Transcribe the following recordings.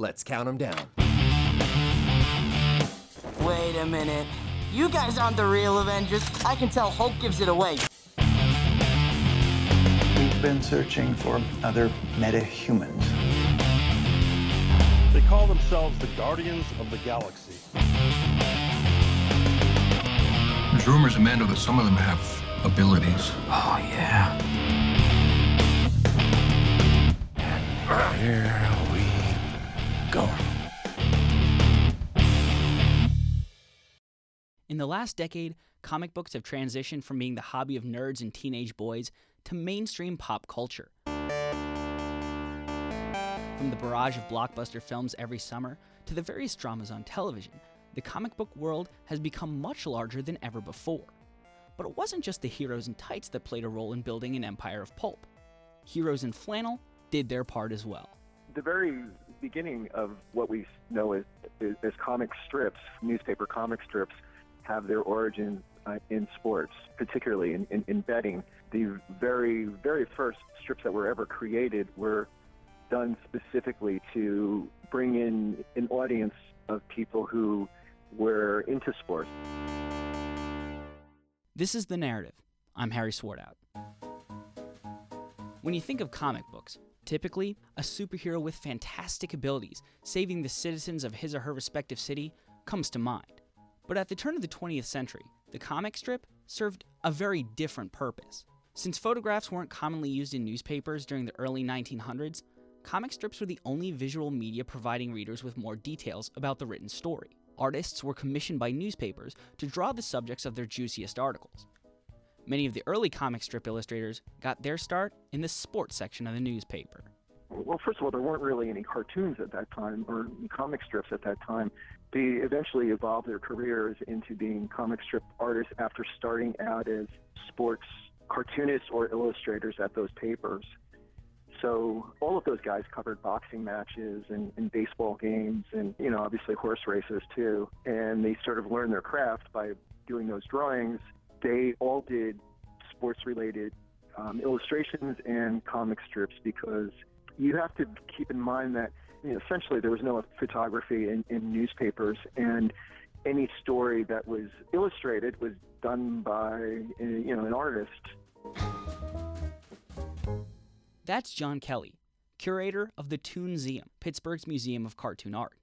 Let's count them down. Wait a minute. You guys aren't the real Avengers. I can tell Hulk gives it away. We've been searching for other meta-humans. They call themselves the Guardians of the Galaxy. There's rumors, Amanda, that some of them have abilities. Oh, yeah. Here we go. In the last decade, comic books have transitioned from being the hobby of nerds and teenage boys to mainstream pop culture. From the barrage of blockbuster films every summer to the various dramas on television, the comic book world has become much larger than ever before. But it wasn't just the heroes in tights that played a role in building an empire of pulp. Heroes in flannel did their part as well. The very beginning of what we know as, as comic strips, newspaper comic strips, have their origin uh, in sports, particularly in, in, in betting. The very, very first strips that were ever created were done specifically to bring in an audience of people who were into sports. This is The Narrative. I'm Harry Swartout. When you think of comic books, typically a superhero with fantastic abilities saving the citizens of his or her respective city comes to mind. But at the turn of the 20th century, the comic strip served a very different purpose. Since photographs weren't commonly used in newspapers during the early 1900s, comic strips were the only visual media providing readers with more details about the written story. Artists were commissioned by newspapers to draw the subjects of their juiciest articles. Many of the early comic strip illustrators got their start in the sports section of the newspaper. Well, first of all, there weren't really any cartoons at that time or comic strips at that time. They eventually evolved their careers into being comic strip artists after starting out as sports cartoonists or illustrators at those papers. So all of those guys covered boxing matches and, and baseball games and, you know, obviously horse races too. And they sort of learned their craft by doing those drawings. They all did sports related um, illustrations and comic strips because you have to keep in mind that you know, essentially there was no photography in, in newspapers, and any story that was illustrated was done by you know an artist. That's John Kelly, curator of the Toonseum, Pittsburgh's Museum of Cartoon Art.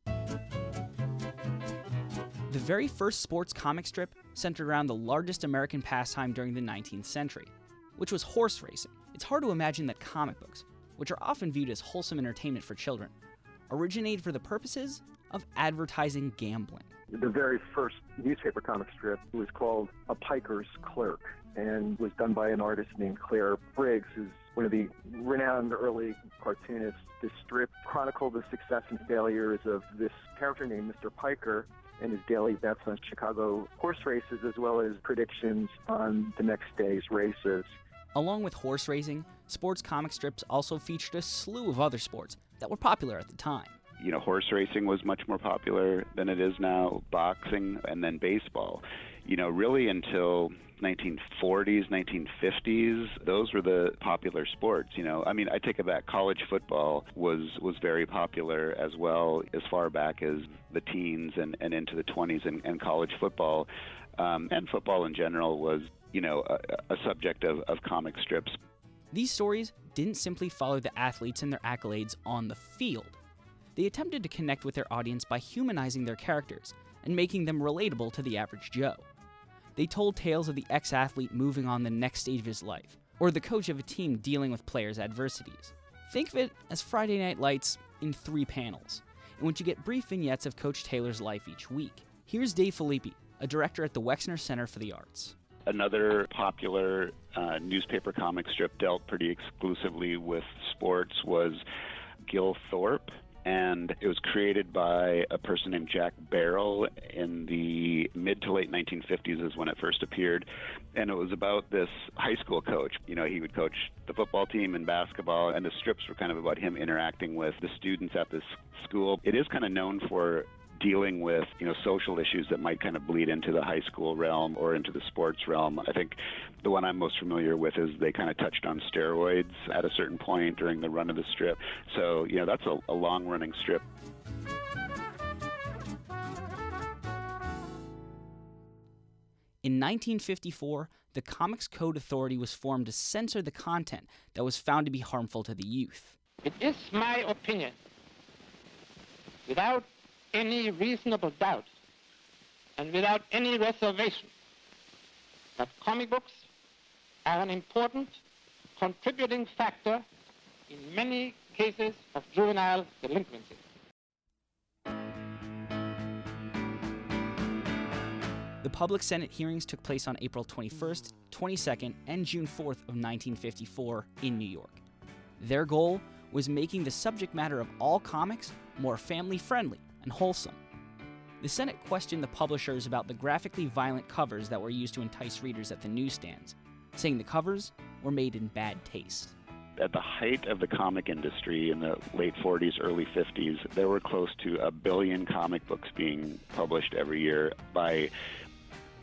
The very first sports comic strip centered around the largest American pastime during the 19th century, which was horse racing. It's hard to imagine that comic books, which are often viewed as wholesome entertainment for children, originated for the purposes of advertising gambling. The very first newspaper comic strip was called A Piker's Clerk and was done by an artist named Clare Briggs, who's one of the renowned early cartoonists. This strip chronicled the success and failures of this character named Mr. Piker and his daily bets on Chicago horse races, as well as predictions on the next day's races. Along with horse racing, sports comic strips also featured a slew of other sports that were popular at the time. You know, horse racing was much more popular than it is now, boxing, and then baseball. You know, really until 1940s, 1950s, those were the popular sports. You know, I mean, I take it back. College football was was very popular as well, as far back as the teens and, and into the 20s. And, and college football um, and football in general was, you know, a, a subject of, of comic strips. These stories didn't simply follow the athletes and their accolades on the field. They attempted to connect with their audience by humanizing their characters and making them relatable to the average Joe. They told tales of the ex athlete moving on the next stage of his life, or the coach of a team dealing with players' adversities. Think of it as Friday Night Lights in three panels, in which you get brief vignettes of Coach Taylor's life each week. Here's Dave Filipi, a director at the Wexner Center for the Arts. Another popular uh, newspaper comic strip dealt pretty exclusively with sports was Gil Thorp. And it was created by a person named Jack Berrill in the mid to late 1950s, is when it first appeared. And it was about this high school coach. You know, he would coach the football team and basketball, and the strips were kind of about him interacting with the students at this school. It is kind of known for dealing with you know social issues that might kind of bleed into the high school realm or into the sports realm. I think the one I'm most familiar with is they kind of touched on steroids at a certain point during the run of the strip. So you know that's a, a long running strip. In 1954, the Comics Code Authority was formed to censor the content that was found to be harmful to the youth. It is my opinion, without any reasonable doubt and without any reservation, that comic books are an important contributing factor in many cases of juvenile delinquency. The public Senate hearings took place on April 21st, 22nd, and June 4th of 1954 in New York. Their goal was making the subject matter of all comics more family friendly and wholesome. The Senate questioned the publishers about the graphically violent covers that were used to entice readers at the newsstands, saying the covers were made in bad taste. At the height of the comic industry in the late 40s, early 50s, there were close to a billion comic books being published every year by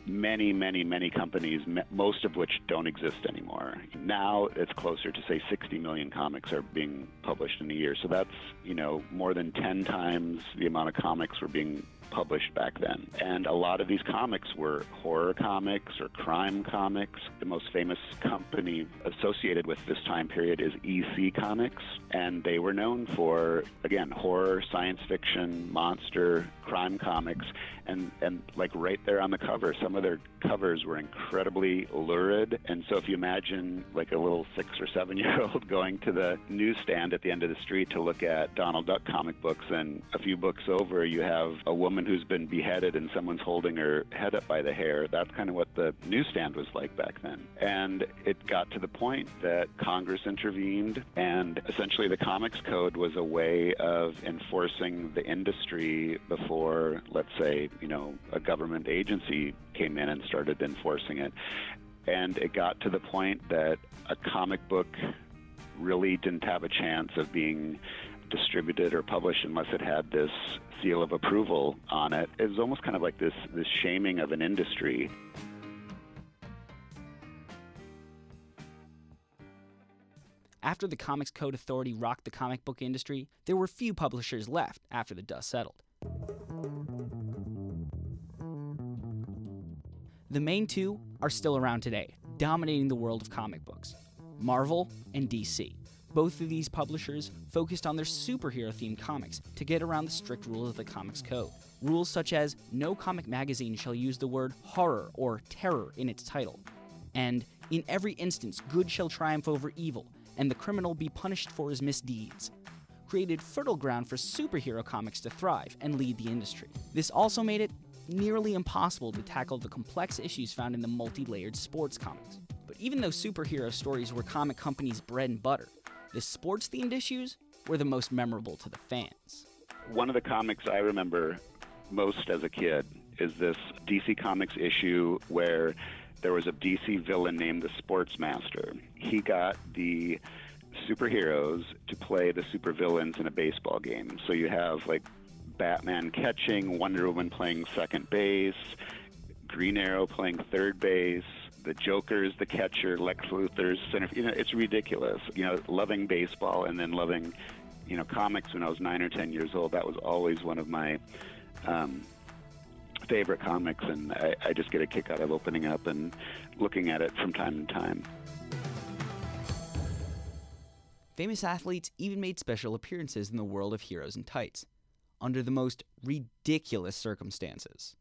many, many, many companies, most of which don't exist anymore. Now it's closer to say 60 million comics are being published in a year. So that's, you know, more than 10 times the amount of comics were being published back then. And a lot of these comics were horror comics or crime comics. The most famous company associated with this time period is EC Comics, and they were known for, again, horror, science fiction, monster, crime comics. And, and like right there on the cover, some of their covers were incredibly lurid. And so if you imagine like a little six or seven year old going to the newsstand at the end of the street to look at Donald Duck comic books, and a few books over, you have a woman who's been beheaded and someone's holding her head up by the hair. That's kind of what the newsstand was like back then. And it got to the point that Congress intervened, and essentially the Comics Code was a way of enforcing the industry before, let's say, you know, a government agency came in and started enforcing it. And it got to the point that a comic book really didn't have a chance of being distributed or published unless it had this seal of approval on it. It was almost kind of like this this shaming of an industry. After the Comics Code Authority rocked the comic book industry, there were few publishers left after the dust settled. The main two are still around today, dominating the world of comic books Marvel and DC. Both of these publishers focused on their superhero themed comics to get around the strict rules of the Comics Code. Rules such as no comic magazine shall use the word horror or terror in its title, and in every instance, good shall triumph over evil, and the criminal be punished for his misdeeds. Created fertile ground for superhero comics to thrive and lead the industry. This also made it nearly impossible to tackle the complex issues found in the multi layered sports comics. But even though superhero stories were comic companies' bread and butter, the sports themed issues were the most memorable to the fans. One of the comics I remember most as a kid is this DC Comics issue where there was a DC villain named the Sportsmaster. He got the superheroes to play the supervillains in a baseball game. So you have like Batman catching, Wonder Woman playing second base, Green Arrow playing third base, the Joker is the catcher, Lex Luthor's center. You know, it's ridiculous. You know, loving baseball and then loving, you know, comics when I was nine or ten years old. That was always one of my um, favorite comics, and I, I just get a kick out of opening up and looking at it from time to time. Famous athletes even made special appearances in the world of heroes and tights, under the most ridiculous circumstances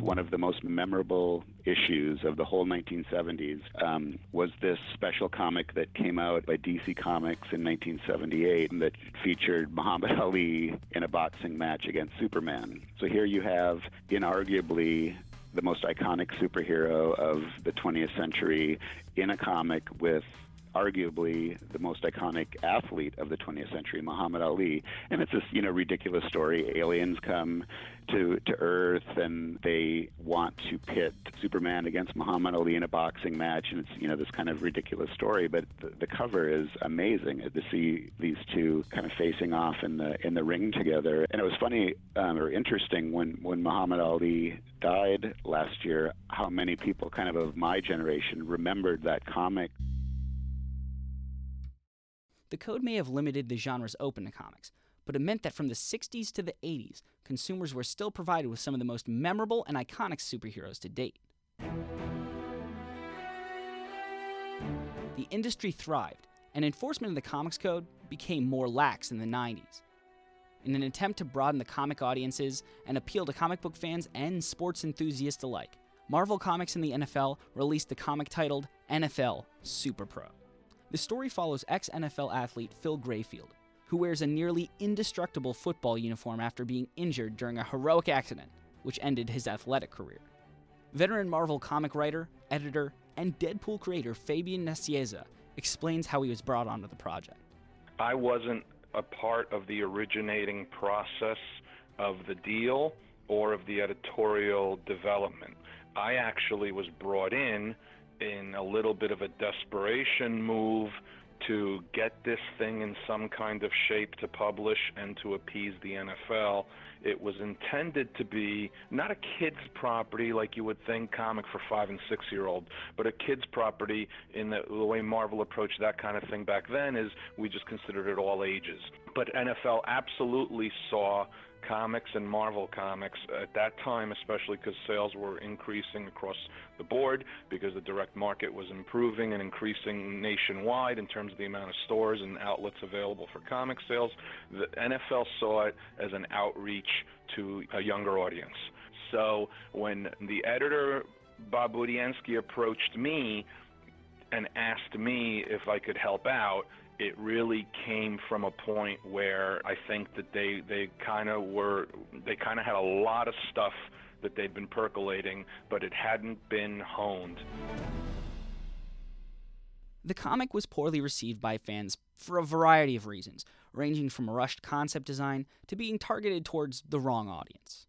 one of the most memorable issues of the whole 1970s um, was this special comic that came out by DC Comics in 1978 that featured Muhammad Ali in a boxing match against Superman. So here you have inarguably the most iconic superhero of the 20th century in a comic with arguably the most iconic athlete of the 20th century, Muhammad Ali. And it's this, you know, ridiculous story. Aliens come to, to Earth and they want to pit Superman against Muhammad Ali in a boxing match. And it's, you know, this kind of ridiculous story. But the, the cover is amazing to see these two kind of facing off in the, in the ring together. And it was funny um, or interesting when, when Muhammad Ali died last year, how many people kind of of my generation remembered that comic. The code may have limited the genres open to comics, but it meant that from the 60s to the 80s, consumers were still provided with some of the most memorable and iconic superheroes to date. The industry thrived, and enforcement of the Comics Code became more lax in the 90s. In an attempt to broaden the comic audiences and appeal to comic book fans and sports enthusiasts alike, Marvel Comics and the NFL released the comic titled NFL Super Pro. The story follows ex NFL athlete Phil Grayfield, who wears a nearly indestructible football uniform after being injured during a heroic accident, which ended his athletic career. Veteran Marvel comic writer, editor, and Deadpool creator Fabian Nicieza explains how he was brought onto the project. I wasn't a part of the originating process of the deal or of the editorial development. I actually was brought in in a little bit of a desperation move to get this thing in some kind of shape to publish and to appease the NFL. It was intended to be not a kid's property like you would think, comic for five and six year old, but a kid's property in the, the way Marvel approached that kind of thing back then is we just considered it all ages. But NFL absolutely saw comics and Marvel comics at that time, especially because sales were increasing across the board, because the direct market was improving and increasing nationwide in terms of the amount of stores and outlets available for comic sales. The NFL saw it as an outreach to a younger audience. So when the editor, Bob Budiansky, approached me and asked me if I could help out, it really came from a point where I think that they they kind of were they kind of had a lot of stuff that they'd been percolating, but it hadn't been honed. The comic was poorly received by fans for a variety of reasons, ranging from rushed concept design to being targeted towards the wrong audience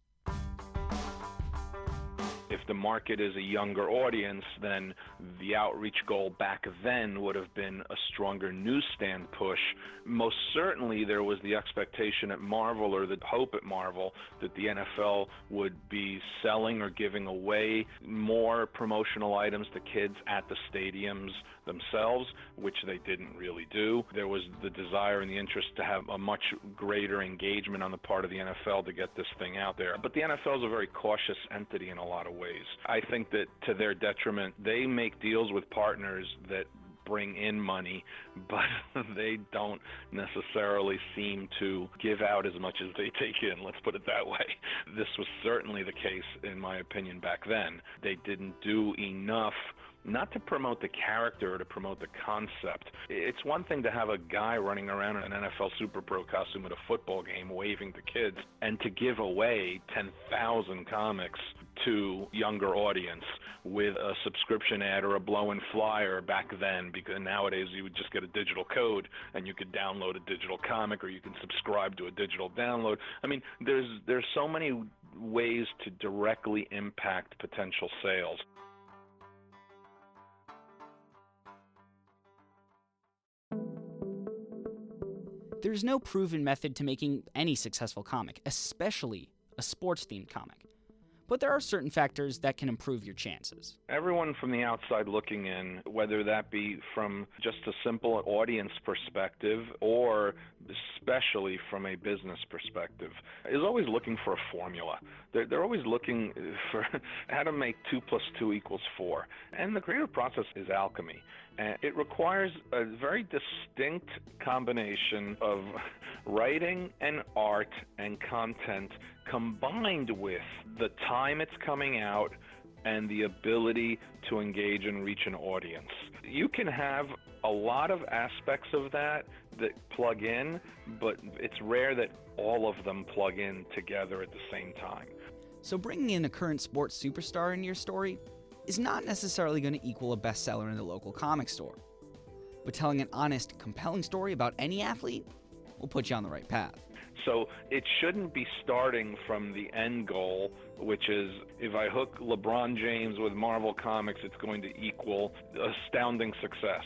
if the market is a younger audience, then the outreach goal back then would have been a stronger newsstand push. Most certainly, there was the expectation at Marvel or the hope at Marvel that the NFL would be selling or giving away more promotional items to kids at the stadiums themselves, which they didn't really do. There was the desire and the interest to have a much greater engagement on the part of the NFL to get this thing out there. But the NFL is a very cautious entity in a lot of ways. I think that to their detriment, they make deals with partners that bring in money, but they don't necessarily seem to give out as much as they take in. Let's put it that way. This was certainly the case, in my opinion, back then. They didn't do enough not to promote the character or to promote the concept. It's one thing to have a guy running around in an NFL Super Pro costume at a football game waving to kids and to give away 10,000 comics to younger audience with a subscription ad or a blow-in flyer back then because nowadays you would just get a digital code and you could download a digital comic or you can subscribe to a digital download. I mean, there's there's so many ways to directly impact potential sales. There's no proven method to making any successful comic, especially a sports themed comic. But there are certain factors that can improve your chances. Everyone from the outside looking in, whether that be from just a simple audience perspective or especially from a business perspective, is always looking for a formula. They're, they're always looking for how to make 2 plus 2 equals 4. And the creative process is alchemy. And it requires a very distinct combination of writing and art and content combined with the time it's coming out and the ability to engage and reach an audience. You can have a lot of aspects of that that plug in, but it's rare that all of them plug in together at the same time. So, bringing in a current sports superstar in your story is not necessarily going to equal a bestseller in the local comic store. But telling an honest, compelling story about any athlete will put you on the right path. So it shouldn't be starting from the end goal, which is if I hook LeBron James with Marvel Comics, it's going to equal astounding success.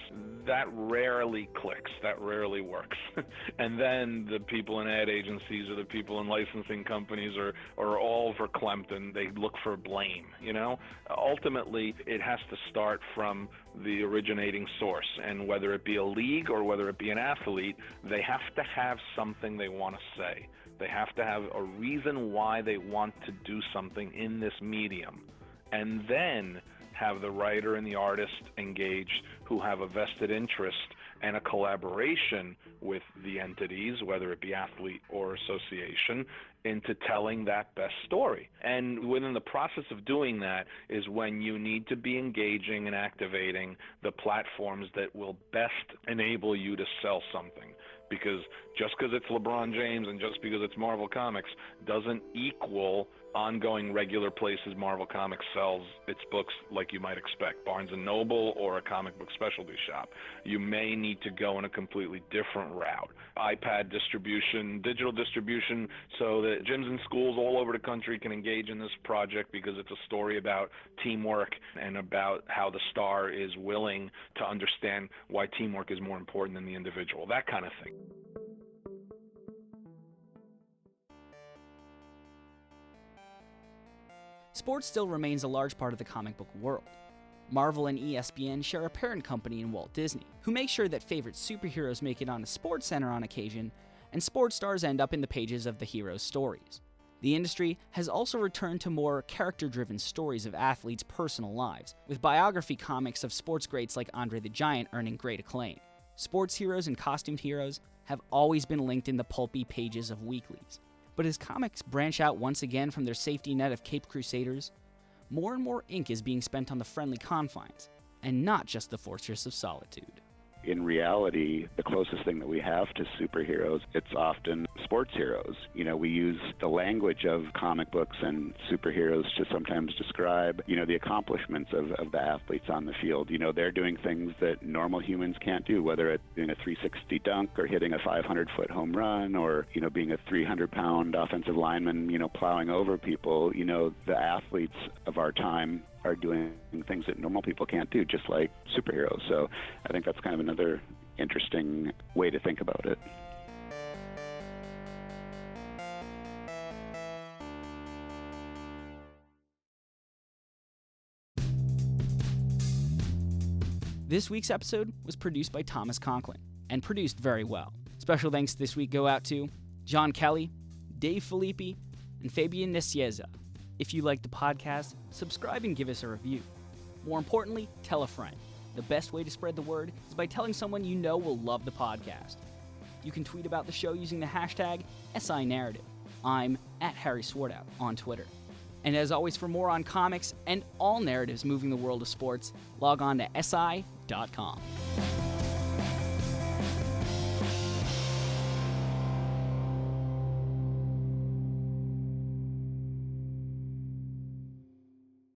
That rarely clicks. That rarely works. and then the people in ad agencies or the people in licensing companies are, are all verklempt and they look for blame, you know? Ultimately, it has to start from the originating source. And whether it be a league or whether it be an athlete, they have to have something they want to say. They have to have a reason why they want to do something in this medium. And then have the writer and the artist engaged who have a vested interest and a collaboration with the entities, whether it be athlete or association, into telling that best story. And within the process of doing that is when you need to be engaging and activating the platforms that will best enable you to sell something. Because just because it's LeBron James and just because it's Marvel Comics doesn't equal ongoing regular places Marvel Comics sells its books like you might expect, Barnes and Noble or a comic book specialty shop. You may need to go in a completely different route. iPad distribution, digital distribution, so that gyms and schools all over the country can engage in this project because it's a story about teamwork and about how the star is willing to understand why teamwork is more important than the individual, that kind of thing. Sports still remains a large part of the comic book world. Marvel and ESPN share a parent company in Walt Disney, who make sure that favorite superheroes make it on a sports center on occasion, and sports stars end up in the pages of the heroes' stories. The industry has also returned to more character driven stories of athletes' personal lives, with biography comics of sports greats like Andre the Giant earning great acclaim. Sports heroes and costumed heroes have always been linked in the pulpy pages of weeklies. But as comics branch out once again from their safety net of Cape Crusaders, more and more ink is being spent on the friendly confines, and not just the Fortress of Solitude in reality, the closest thing that we have to superheroes, it's often sports heroes. You know, we use the language of comic books and superheroes to sometimes describe, you know, the accomplishments of, of the athletes on the field. You know, they're doing things that normal humans can't do, whether it's doing a 360 dunk or hitting a 500 foot home run or, you know, being a 300 pound offensive lineman, you know, plowing over people. You know, the athletes of our time are doing things that normal people can't do, just like superheroes. So I think that's kind of another interesting way to think about it. This week's episode was produced by Thomas Conklin and produced very well. Special thanks this week go out to John Kelly, Dave Filipi, and Fabian Nicieza. If you like the podcast, subscribe and give us a review. More importantly, tell a friend. The best way to spread the word is by telling someone you know will love the podcast. You can tweet about the show using the hashtag SI Narrative. I'm at Harry Swartout on Twitter. And as always, for more on comics and all narratives moving the world of sports, log on to SI.com.